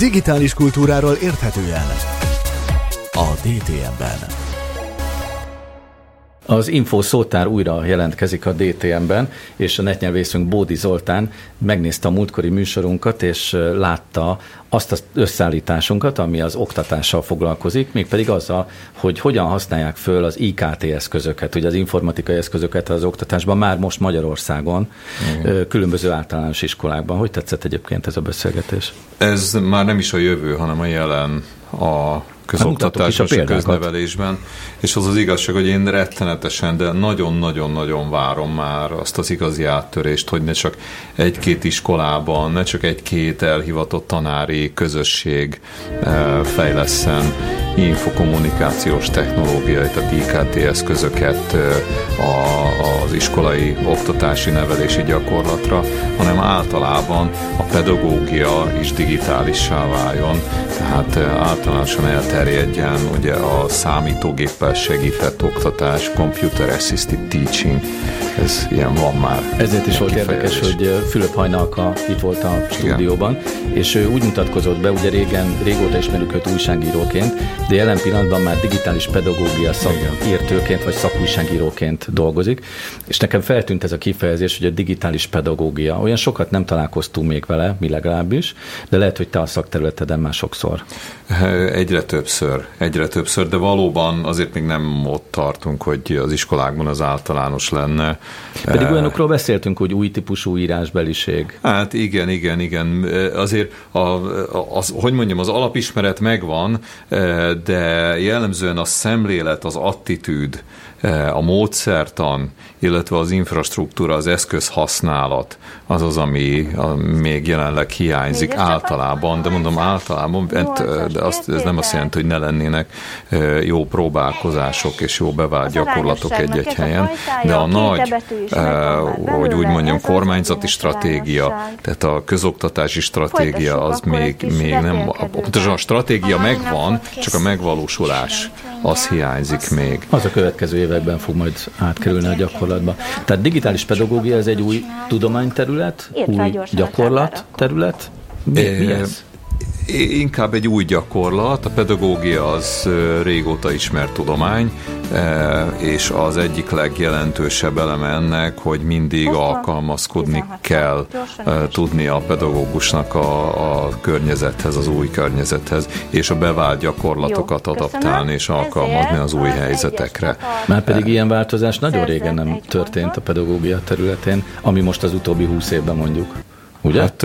Digitális kultúráról érthetően a DTM-ben. Az Info szótár újra jelentkezik a DTM-ben, és a netnyelvészünk Bódi Zoltán megnézte a múltkori műsorunkat, és látta azt az összeállításunkat, ami az oktatással foglalkozik, mégpedig azzal, hogy hogyan használják föl az IKT eszközöket, ugye az informatikai eszközöket az oktatásban már most Magyarországon, Igen. különböző általános iskolákban. Hogy tetszett egyébként ez a beszélgetés? Ez már nem is a jövő, hanem a jelen a közoktatás és a köznevelésben. És az az igazság, hogy én rettenetesen, de nagyon-nagyon-nagyon várom már azt az igazi áttörést, hogy ne csak egy-két iskolában, ne csak egy-két elhivatott tanári közösség eh, fejleszen infokommunikációs technológiai, tehát IKT eszközöket eh, az iskolai oktatási nevelési gyakorlatra, hanem általában a pedagógia is digitálissá váljon, tehát eh, általánosan elterjedjen terjedjen ugye a számítógéppel segített oktatás, computer assisted teaching, ez ilyen van már. Ezért is volt érdekes, hogy Fülöp Hajnalka itt volt a stúdióban, Igen. és ő úgy mutatkozott be, ugye régen, régóta ismerjük őt újságíróként, de jelen pillanatban már digitális pedagógia szakértőként vagy szakújságíróként dolgozik, és nekem feltűnt ez a kifejezés, hogy a digitális pedagógia. Olyan sokat nem találkoztunk még vele, mi legalábbis, de lehet, hogy te a szakterületeden már sokszor. Egyre többször, egyre többször, de valóban azért még nem ott tartunk, hogy az iskolákban az általános lenne. Pedig eh, olyanokról beszéltünk, hogy új típusú írásbeliség. Hát igen, igen, igen. Azért, a, az, hogy mondjam, az alapismeret megvan, eh, de jellemzően a szemlélet, az attitűd, eh, a módszertan, illetve az infrastruktúra, az eszközhasználat, az az, ami még jelenleg hiányzik általában, de mondom általában, de azt, ez nem azt jelenti, hogy ne lennének jó próbálkozások és jó bevált gyakorlatok egy-egy helyen, de a nagy, hogy úgy mondjam, kormányzati stratégia, tehát a közoktatási stratégia az még, még nem, pontosan a stratégia megvan, csak a megvalósulás az hiányzik még. Az a következő években fog majd átkerülni a gyakorlatba. Tehát digitális pedagógia ez egy új tudományterület, új gyakorlat terület. Mi, mi ez? Inkább egy új gyakorlat, a pedagógia az régóta ismert tudomány, és az egyik legjelentősebb eleme ennek, hogy mindig alkalmazkodni kell tudni a pedagógusnak a, a környezethez, az új környezethez, és a bevált gyakorlatokat adaptálni és alkalmazni az új helyzetekre. Már pedig ilyen változás nagyon régen nem történt a pedagógia területén, ami most az utóbbi húsz évben mondjuk. Ugye? Hát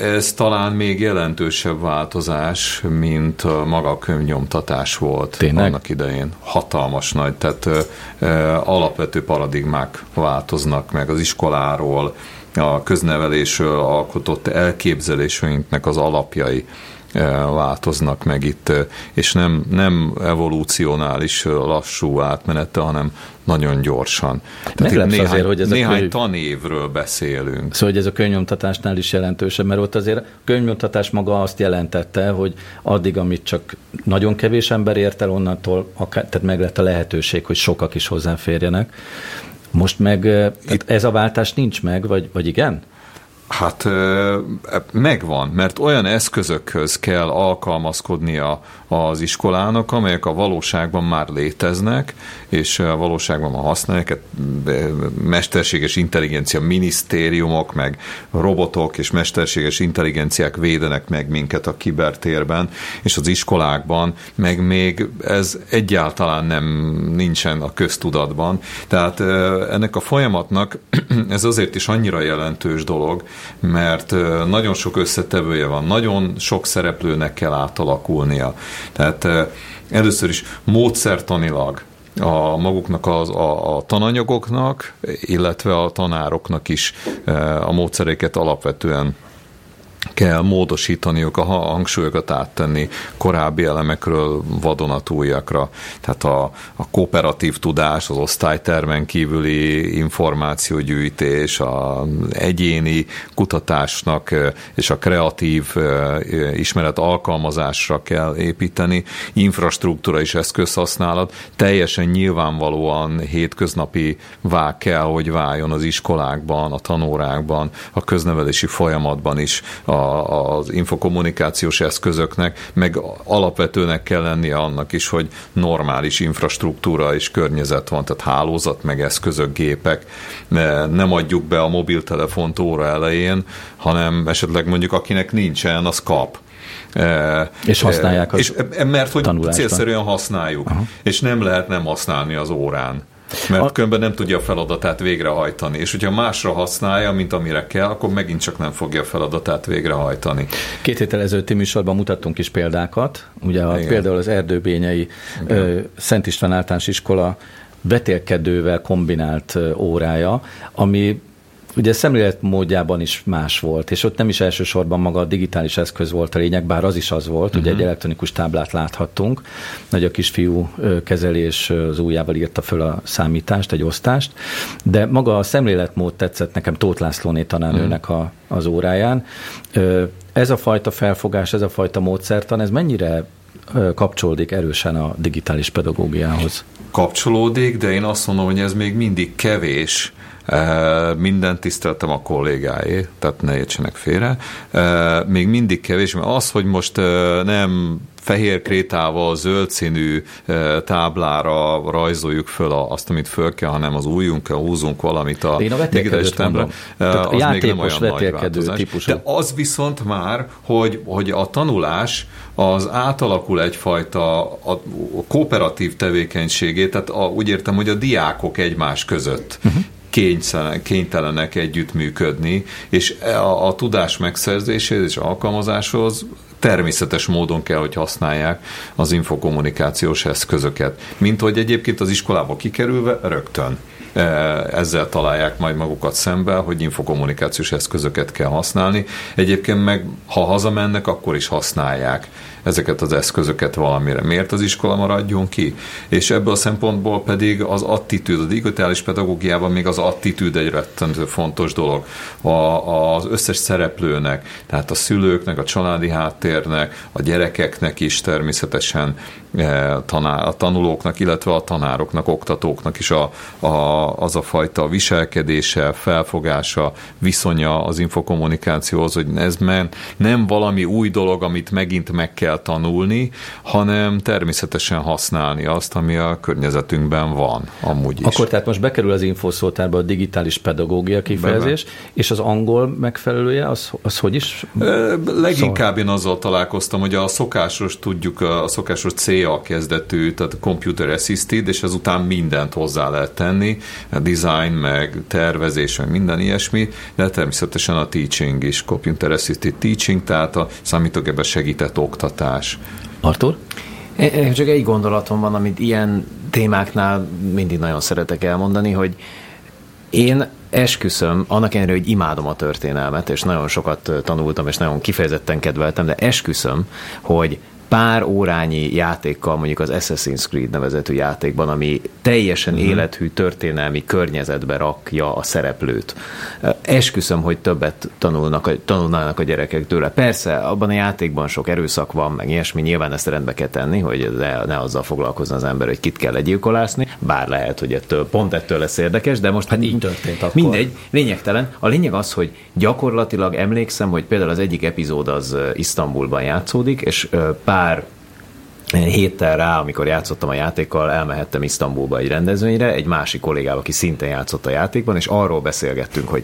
ez talán még jelentősebb változás, mint maga a könyvnyomtatás volt Tényleg? annak idején. Hatalmas nagy, tehát alapvető paradigmák változnak meg az iskoláról, a köznevelésről alkotott elképzelésünknek az alapjai változnak meg itt, és nem, nem evolúcionális lassú átmenete, hanem nagyon gyorsan. Tehát itt néhány, azért, hogy ez néhány a könyv... tanévről beszélünk. Szóval, hogy ez a könyvnyomtatásnál is jelentősebb, mert ott azért a könyvnyomtatás maga azt jelentette, hogy addig, amit csak nagyon kevés ember ért el onnantól, akár, tehát meg lett a lehetőség, hogy sokak is hozzáférjenek. Most meg itt... ez a váltás nincs meg, vagy, vagy igen? Hát megvan, mert olyan eszközökhöz kell alkalmazkodnia az iskolának, amelyek a valóságban már léteznek, és a valóságban már használják, hát, mesterséges intelligencia minisztériumok, meg robotok és mesterséges intelligenciák védenek meg minket a kibertérben, és az iskolákban meg még ez egyáltalán nem nincsen a köztudatban. Tehát ennek a folyamatnak ez azért is annyira jelentős dolog, mert nagyon sok összetevője van, nagyon sok szereplőnek kell átalakulnia. Tehát először is módszertanilag a maguknak az, a, a tananyagoknak, illetve a tanároknak is a módszereket alapvetően kell módosítaniuk, a hangsúlyokat áttenni korábbi elemekről vadonatújakra. Tehát a, a kooperatív tudás, az osztálytermen kívüli információgyűjtés, a egyéni kutatásnak és a kreatív ismeret alkalmazásra kell építeni, infrastruktúra és eszközhasználat teljesen nyilvánvalóan hétköznapi vá kell, hogy váljon az iskolákban, a tanórákban, a köznevelési folyamatban is a az infokommunikációs eszközöknek, meg alapvetőnek kell lennie annak is, hogy normális infrastruktúra és környezet van, tehát hálózat, meg eszközök, gépek. Nem adjuk be a mobiltelefont óra elején, hanem esetleg mondjuk akinek nincsen, az kap. És használják az és, Mert hogy tanulásban. célszerűen használjuk, Aha. és nem lehet nem használni az órán. Mert a... különben nem tudja a feladatát végrehajtani. És hogyha másra használja, mint amire kell, akkor megint csak nem fogja a feladatát végrehajtani. Két héttel ezelőtti műsorban mutattunk is példákat. Ugye a, például az Erdőbényei ö, Szent István általános iskola vetélkedővel kombinált órája, ami ugye szemléletmódjában is más volt, és ott nem is elsősorban maga a digitális eszköz volt a lényeg, bár az is az volt, uh-huh. ugye egy mhm. elektronikus táblát láthattunk, nagy a kisfiú kezelés az ujjával írta föl a számítást, egy osztást, de maga a szemléletmód tetszett nekem Tóth Lászlóné tanárnőnek uh-huh. a, az óráján. Ez a fajta felfogás, ez a fajta módszertan, ez mennyire kapcsolódik erősen a digitális pedagógiához? Kapcsolódik, de én azt mondom, hogy ez még mindig kevés minden tiszteltem a kollégáé, tehát ne értsenek félre. Még mindig kevés, mert az, hogy most nem fehér krétával zöld színű táblára rajzoljuk föl azt, amit föl kell, hanem az ujjunkkal húzunk valamit a Én a vetélkedőt Az játékos még nem olyan nagy típusú. De az viszont már, hogy, hogy a tanulás az átalakul egyfajta a kooperatív tevékenységét, tehát a, úgy értem, hogy a diákok egymás között. Uh-huh kénytelenek együttműködni, és a, a tudás megszerzéséhez és alkalmazáshoz természetes módon kell, hogy használják az infokommunikációs eszközöket. Mint hogy egyébként az iskolába kikerülve rögtön e, ezzel találják majd magukat szembe, hogy infokommunikációs eszközöket kell használni. Egyébként meg, ha hazamennek, akkor is használják ezeket az eszközöket valamire. Miért az iskola maradjon ki? És ebből a szempontból pedig az attitűd, a digitális pedagógiában még az attitűd egy rettentő fontos dolog. A, az összes szereplőnek, tehát a szülőknek, a családi háttérnek, a gyerekeknek is természetesen e, a tanulóknak, illetve a tanároknak, oktatóknak is a, a, az a fajta viselkedése, felfogása, viszonya az infokommunikációhoz, hogy ez nem valami új dolog, amit megint meg kell kell tanulni, hanem természetesen használni azt, ami a környezetünkben van, amúgy is. Akkor tehát most bekerül az infoszótárba a digitális pedagógia kifejezés, Bebe. és az angol megfelelője, az, az hogy is? Leginkább szól? én azzal találkoztam, hogy a szokásos, tudjuk, a szokásos CA kezdetű, tehát Computer Assisted, és ezután mindent hozzá lehet tenni, a design, meg tervezés, meg minden ilyesmi, de természetesen a teaching is, Computer Assisted Teaching, tehát a számítógépben segített oktatás oktatás. Artur? Én csak egy gondolatom van, amit ilyen témáknál mindig nagyon szeretek elmondani, hogy én esküszöm, annak ellenére, hogy imádom a történelmet, és nagyon sokat tanultam, és nagyon kifejezetten kedveltem, de esküszöm, hogy pár órányi játékkal, mondjuk az Assassin's Creed nevezetű játékban, ami teljesen uh-huh. élethű történelmi környezetbe rakja a szereplőt. Esküszöm, hogy többet tanulnak, tanulnának a gyerekek tőle. Persze, abban a játékban sok erőszak van, meg ilyesmi, nyilván ezt rendbe kell tenni, hogy ne, ne azzal foglalkozzon az ember, hogy kit kell legyilkolásni, bár lehet, hogy ettől, pont ettől lesz érdekes, de most hát így történt akkor. Mindegy, lényegtelen. A lényeg az, hogy gyakorlatilag emlékszem, hogy például az egyik epizód az Isztambulban játszódik, és pár pár héttel rá, amikor játszottam a játékkal, elmehettem Isztambulba egy rendezvényre, egy másik kollégával, aki szintén játszott a játékban, és arról beszélgettünk, hogy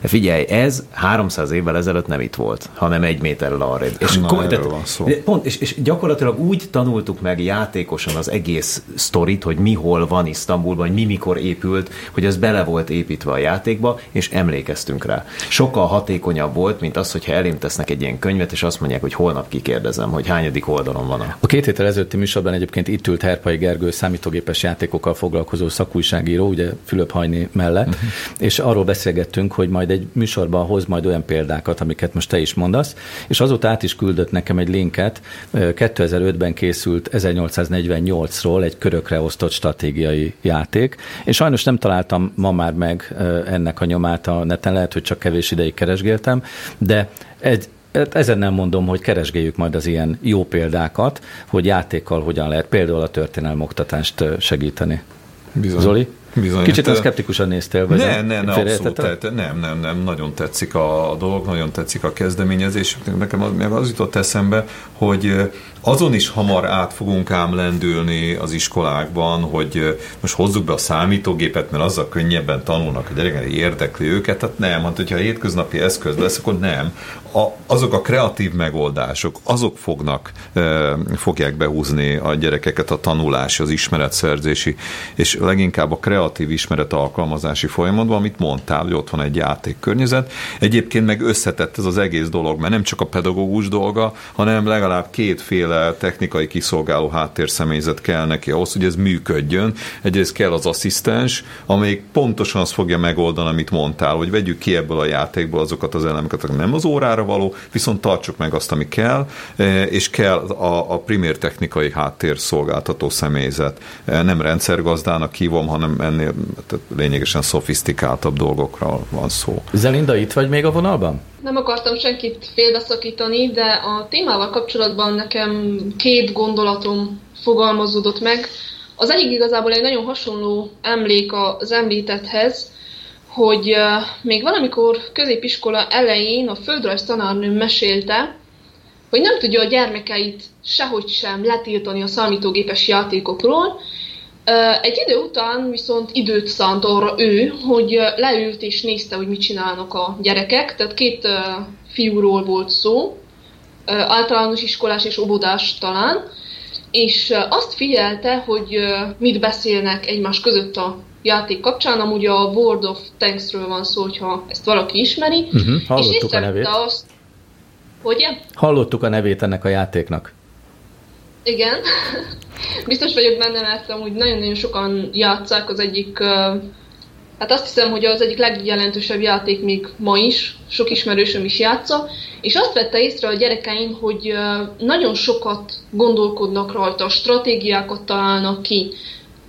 de figyelj, ez 300 évvel ezelőtt nem itt volt, hanem egy méterrel arrébb. És, Na, kom- van szó. Pont, és, és gyakorlatilag úgy tanultuk meg játékosan az egész sztorit, hogy mi hol van Isztambulban, hogy mi mikor épült, hogy az bele volt építve a játékba, és emlékeztünk rá. Sokkal hatékonyabb volt, mint az, hogyha elém tesznek egy ilyen könyvet, és azt mondják, hogy holnap kikérdezem, hogy hányadik oldalon van a. A két héttel ezelőtti műsorban egyébként itt ült Herpai Gergő számítógépes játékokkal foglalkozó szakújságíró, ugye Fülöp Hajni mellett, uh-huh. és arról beszélgettünk, hogy majd egy műsorban hoz majd olyan példákat, amiket most te is mondasz, és azóta át is küldött nekem egy linket, 2005-ben készült 1848-ról egy körökre osztott stratégiai játék, és sajnos nem találtam ma már meg ennek a nyomát a neten, lehet, hogy csak kevés ideig keresgéltem, de egy, ezen nem mondom, hogy keresgéljük majd az ilyen jó példákat, hogy játékkal hogyan lehet például a történelmi oktatást segíteni. Bizony. Zoli? Bizony. Kicsit hát, szkeptikusan néztél, vagy? Nem, nem, nem, abszolút, tehát, nem, nem, nem, nagyon tetszik a dolog, nagyon tetszik a kezdeményezés. Nekem az, az jutott eszembe, hogy azon is hamar át fogunk ám lendülni az iskolákban, hogy most hozzuk be a számítógépet, mert azzal könnyebben tanulnak, hogy gyerekek érdekli őket, tehát nem, hát hogyha hétköznapi eszköz lesz, akkor nem. A, azok a kreatív megoldások, azok fognak, e, fogják behúzni a gyerekeket a tanulási, az ismeretszerzési, és leginkább a kreatív ismeret alkalmazási folyamatban, amit mondtál, hogy ott van egy játékkörnyezet. Egyébként meg összetett ez az egész dolog, mert nem csak a pedagógus dolga, hanem legalább kétféle technikai kiszolgáló háttérszemélyzet kell neki ahhoz, hogy ez működjön. Egyrészt kell az asszisztens, amelyik pontosan azt fogja megoldani, amit mondtál, hogy vegyük ki ebből a játékból azokat az elemeket, amik nem az órára való, viszont tartsuk meg azt, ami kell, e, és kell a, a primér technikai háttér szolgáltató személyzet. E, nem rendszergazdának hívom, hanem ennél tehát lényegesen szofisztikáltabb dolgokra van szó. Zelinda, itt vagy még a vonalban? Nem akartam senkit félbeszakítani, de a témával kapcsolatban nekem két gondolatom fogalmazódott meg. Az egyik igazából egy nagyon hasonló emlék az említetthez, hogy még valamikor középiskola elején a földrajz tanárnőm mesélte, hogy nem tudja a gyermekeit sehogy sem letiltani a számítógépes játékokról, egy idő után viszont időt szánt arra ő, hogy leült és nézte, hogy mit csinálnak a gyerekek. Tehát két fiúról volt szó, általános iskolás és óvodás talán, és azt figyelte, hogy mit beszélnek egymás között a játék kapcsán, amúgy a World of Tanksről van szó, hogyha ezt valaki ismeri. Uh-huh, hallottuk és a nevét. Azt, hogy? Hallottuk a nevét ennek a játéknak. Igen. Biztos vagyok benne, mert amúgy nagyon-nagyon sokan játszák az egyik, hát azt hiszem, hogy az egyik legjelentősebb játék még ma is, sok ismerősöm is játsza, és azt vette észre a gyerekeim, hogy nagyon sokat gondolkodnak rajta, stratégiákat találnak ki.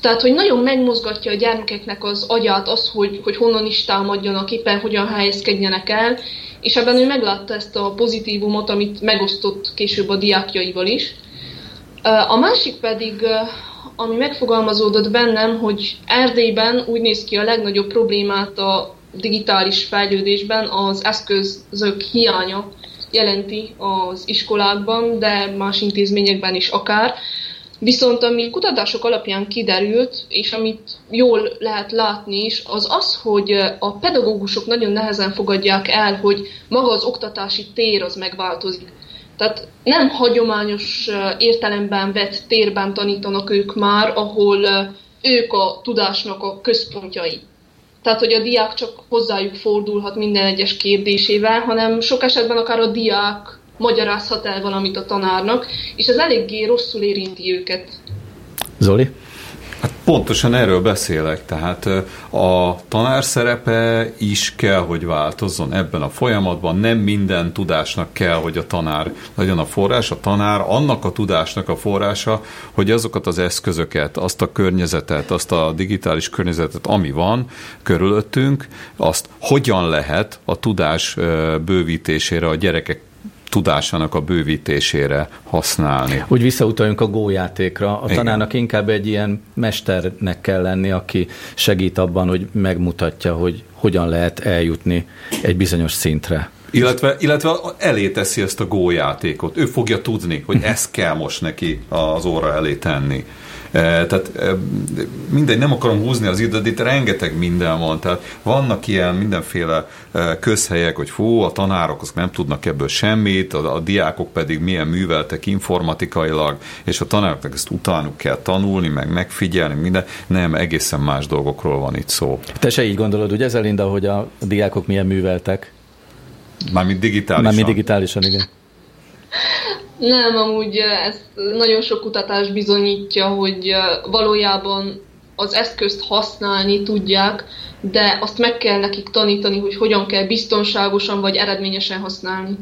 Tehát, hogy nagyon megmozgatja a gyermekeknek az agyát az, hogy, hogy honnan is támadjanak, éppen hogyan helyezkedjenek el, és ebben ő meglátta ezt a pozitívumot, amit megosztott később a diákjaival is. A másik pedig, ami megfogalmazódott bennem, hogy Erdélyben úgy néz ki a legnagyobb problémát a digitális fejlődésben az eszközök hiánya jelenti az iskolákban, de más intézményekben is akár. Viszont ami kutatások alapján kiderült, és amit jól lehet látni is, az az, hogy a pedagógusok nagyon nehezen fogadják el, hogy maga az oktatási tér az megváltozik. Tehát nem hagyományos értelemben vett térben tanítanak ők már, ahol ők a tudásnak a központjai. Tehát, hogy a diák csak hozzájuk fordulhat minden egyes kérdésével, hanem sok esetben akár a diák magyarázhat el valamit a tanárnak, és ez eléggé rosszul érinti őket. Zoli? Hát pontosan erről beszélek, tehát a tanár szerepe is kell, hogy változzon ebben a folyamatban, nem minden tudásnak kell, hogy a tanár legyen a forrás, a tanár annak a tudásnak a forrása, hogy azokat az eszközöket, azt a környezetet, azt a digitális környezetet, ami van körülöttünk, azt hogyan lehet a tudás bővítésére a gyerekek tudásának a bővítésére használni. Úgy visszautaljunk a gójátékra. A Igen. tanárnak inkább egy ilyen mesternek kell lenni, aki segít abban, hogy megmutatja, hogy hogyan lehet eljutni egy bizonyos szintre. Illetve, illetve elé teszi ezt a gójátékot. Ő fogja tudni, hogy ezt kell most neki az óra elé tenni. E, tehát e, mindegy, nem akarom húzni az időt, itt rengeteg minden van, tehát vannak ilyen mindenféle e, közhelyek, hogy fú, a tanárok azok nem tudnak ebből semmit, a, a diákok pedig milyen műveltek informatikailag, és a tanároknak ezt utánuk kell tanulni, meg megfigyelni, minden. Nem, egészen más dolgokról van itt szó. Te se így gondolod, ugye, Zelinda, hogy a diákok milyen műveltek? Mármint digitálisan. Mármint digitálisan, igen. Nem, amúgy ez nagyon sok kutatás bizonyítja, hogy valójában az eszközt használni tudják, de azt meg kell nekik tanítani, hogy hogyan kell biztonságosan vagy eredményesen használni.